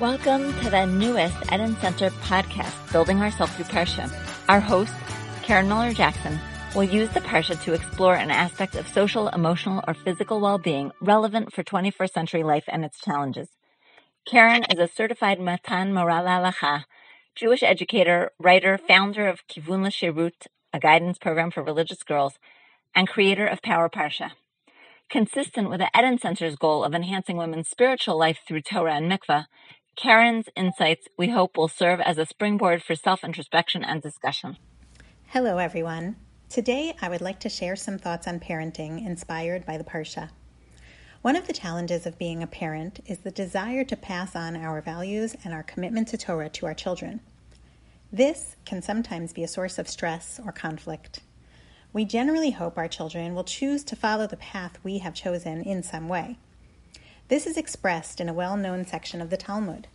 Welcome to the newest Eden Center podcast, Building Ourselves Through Parsha. Our host, Karen Miller Jackson, will use the Parsha to explore an aspect of social, emotional, or physical well-being relevant for 21st century life and its challenges. Karen is a certified Matan Moral Jewish educator, writer, founder of Kivun Shirut, a guidance program for religious girls, and creator of Power Parsha. Consistent with the Eden Center's goal of enhancing women's spiritual life through Torah and mikvah, Karen's insights, we hope, will serve as a springboard for self introspection and discussion. Hello, everyone. Today, I would like to share some thoughts on parenting inspired by the Parsha. One of the challenges of being a parent is the desire to pass on our values and our commitment to Torah to our children. This can sometimes be a source of stress or conflict. We generally hope our children will choose to follow the path we have chosen in some way. This is expressed in a well known section of the Talmud.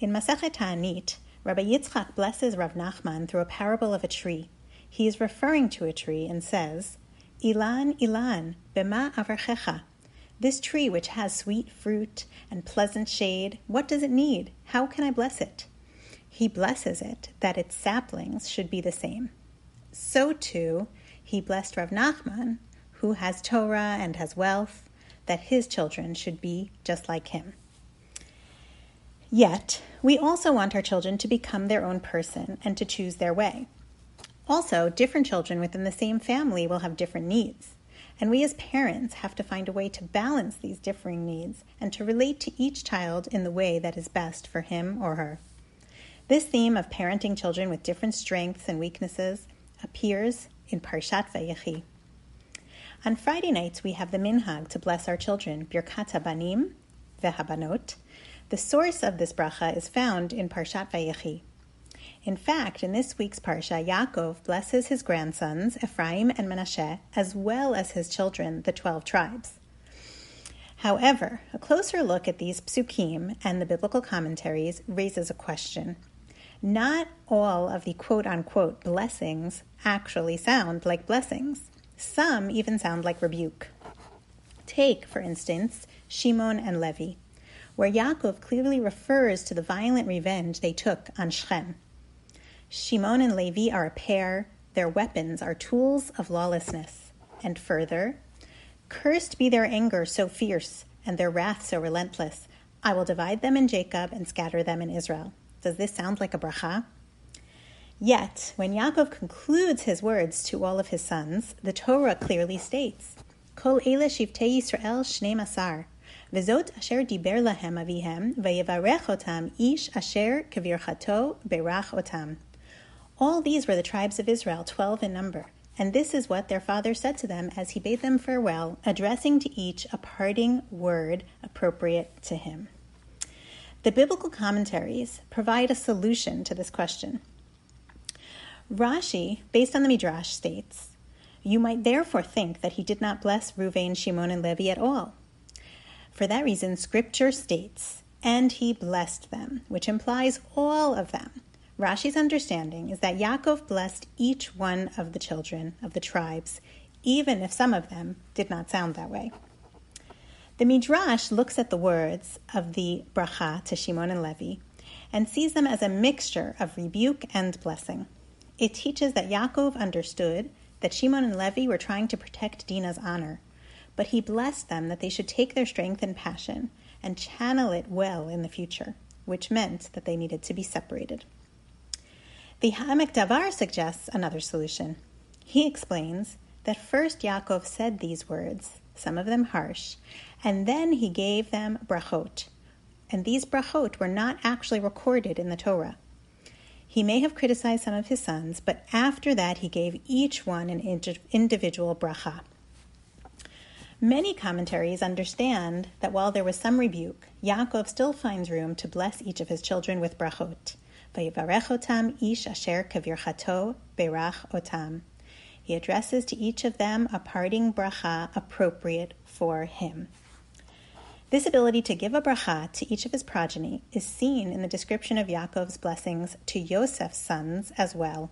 In Masechet Ta'anit, Rabbi Yitzchak blesses Rav Nachman through a parable of a tree. He is referring to a tree and says, Ilan, Ilan, bema avarchecha. This tree, which has sweet fruit and pleasant shade, what does it need? How can I bless it? He blesses it that its saplings should be the same. So too, he blessed Rav Nachman, who has Torah and has wealth, that his children should be just like him. Yet, we also want our children to become their own person and to choose their way. Also, different children within the same family will have different needs, and we as parents have to find a way to balance these differing needs and to relate to each child in the way that is best for him or her. This theme of parenting children with different strengths and weaknesses appears in Parshat Vayechi. On Friday nights, we have the minhag to bless our children, Birkat Habanim veHabanot. The source of this bracha is found in Parshat Vayechi. In fact, in this week's Parsha, Yaakov blesses his grandsons, Ephraim and Menashe, as well as his children, the twelve tribes. However, a closer look at these psukim and the biblical commentaries raises a question. Not all of the quote unquote blessings actually sound like blessings. Some even sound like rebuke. Take, for instance, Shimon and Levi, where Yaakov clearly refers to the violent revenge they took on Shechem. Shimon and Levi are a pair, their weapons are tools of lawlessness. And further, Cursed be their anger so fierce and their wrath so relentless. I will divide them in Jacob and scatter them in Israel. Does this sound like a bracha? Yet, when Yaakov concludes his words to all of his sons, the Torah clearly states, Kol ele shivtei Yisrael shnei masar, vezot asher diber lahem avihem, otam ish asher kavirchato berach otam. All these were the tribes of Israel, twelve in number, and this is what their father said to them as he bade them farewell, addressing to each a parting word appropriate to him. The biblical commentaries provide a solution to this question. Rashi, based on the Midrash, states, You might therefore think that he did not bless Ruvain, Shimon, and Levi at all. For that reason, Scripture states, And he blessed them, which implies all of them. Rashi's understanding is that Yaakov blessed each one of the children of the tribes, even if some of them did not sound that way. The Midrash looks at the words of the bracha to Shimon and Levi and sees them as a mixture of rebuke and blessing. It teaches that Yaakov understood that Shimon and Levi were trying to protect Dinah's honor, but he blessed them that they should take their strength and passion and channel it well in the future, which meant that they needed to be separated. The Ha'amek Davar suggests another solution. He explains that first Yaakov said these words, some of them harsh, and then he gave them brachot. And these brachot were not actually recorded in the Torah. He may have criticized some of his sons, but after that he gave each one an individual bracha. Many commentaries understand that while there was some rebuke, Yaakov still finds room to bless each of his children with brachot. Otam ish asher berach otam. He addresses to each of them a parting bracha appropriate for him. This ability to give a bracha to each of his progeny is seen in the description of Yaakov's blessings to Yosef's sons as well.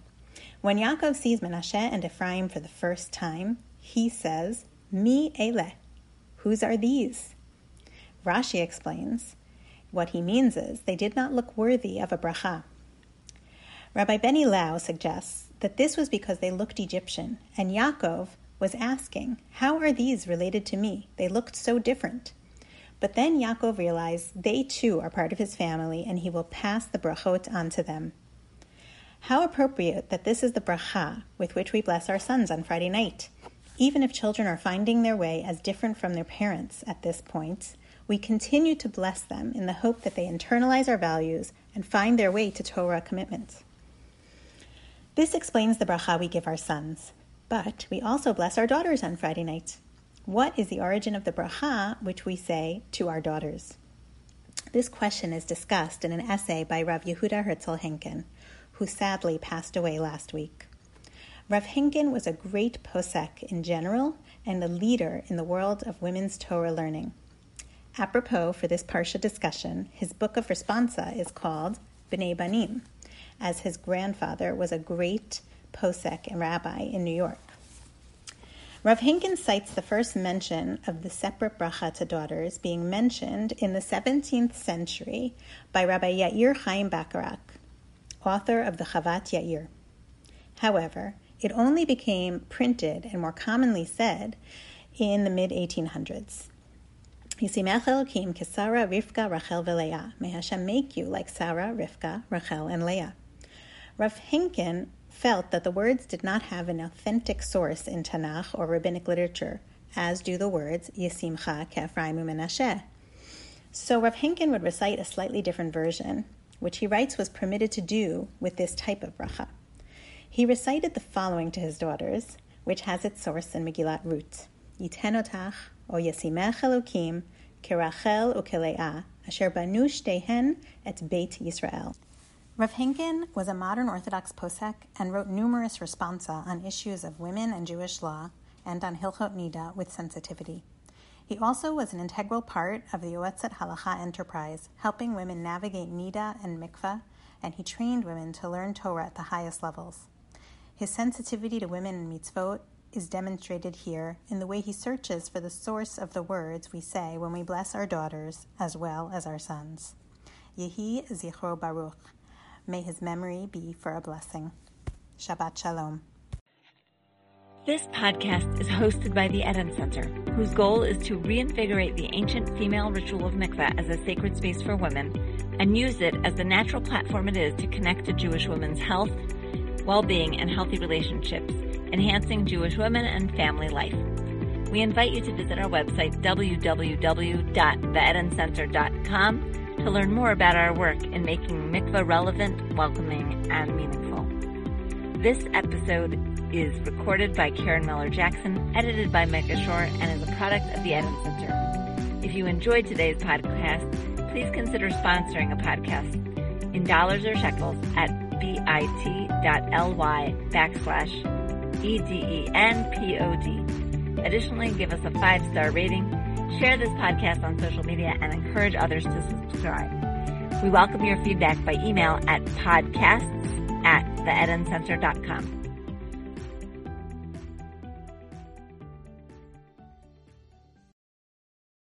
When Yaakov sees Menashe and Ephraim for the first time, he says, Mi ele, whose are these? Rashi explains, What he means is they did not look worthy of a bracha. Rabbi Benny Lau suggests that this was because they looked Egyptian, and Yaakov was asking, How are these related to me? They looked so different. But then Yaakov realized they too are part of his family, and he will pass the brachot on to them. How appropriate that this is the bracha with which we bless our sons on Friday night. Even if children are finding their way as different from their parents at this point, we continue to bless them in the hope that they internalize our values and find their way to Torah commitment. This explains the bracha we give our sons, but we also bless our daughters on Friday night. What is the origin of the bracha which we say to our daughters? This question is discussed in an essay by Rav Yehuda Herzl Henkin, who sadly passed away last week. Rav Henkin was a great posek in general and a leader in the world of women's Torah learning. Apropos for this Parsha discussion, his book of responsa is called Bnei Banim, as his grandfather was a great posek and rabbi in New York. Rav Henkin cites the first mention of the separate bracha to daughters being mentioned in the 17th century by Rabbi Yair Chaim Bacharach, author of the Chavat Yair. However, it only became printed and more commonly said in the mid 1800s. Yisimech Elokim Sarah, Rivka, Rachel, Veleah. May Hashem make you like Sarah, Rivka, Rachel, and Leah. Rav Henkin felt that the words did not have an authentic source in Tanakh or rabbinic literature, as do the words Yisimcha, Kefraim, Menashe. So Rav Henkin would recite a slightly different version, which he writes was permitted to do with this type of bracha. He recited the following to his daughters, which has its source in Megillat Rut. Yitenotach, o yasimech Elokim, kerachel ukeleah, asher banu shtehen et Beit Yisrael. Rav Henkin was a modern Orthodox posek and wrote numerous responsa on issues of women and Jewish law and on Hilchot Nida with sensitivity. He also was an integral part of the Yoetzet Halacha enterprise, helping women navigate Nida and Mikveh, and he trained women to learn Torah at the highest levels. His sensitivity to women and mitzvot is demonstrated here in the way he searches for the source of the words we say when we bless our daughters as well as our sons. Yehi Zichro Baruch. May his memory be for a blessing. Shabbat Shalom. This podcast is hosted by the Eden Center, whose goal is to reinvigorate the ancient female ritual of mikveh as a sacred space for women and use it as the natural platform it is to connect to Jewish women's health, well-being, and healthy relationships, enhancing Jewish women and family life. We invite you to visit our website, www.theedencenter.com, to learn more about our work in making mikveh relevant, welcoming, and meaningful. This episode is recorded by Karen Miller Jackson, edited by Micah Shore, and is a product of the Eden Center. If you enjoyed today's podcast, please consider sponsoring a podcast in dollars or shekels at bit.ly backslash E-D-E-N-P-O-D. Additionally, give us a five-star rating, share this podcast on social media, and encourage others to subscribe. We welcome your feedback by email at podcasts at theedencenter.com.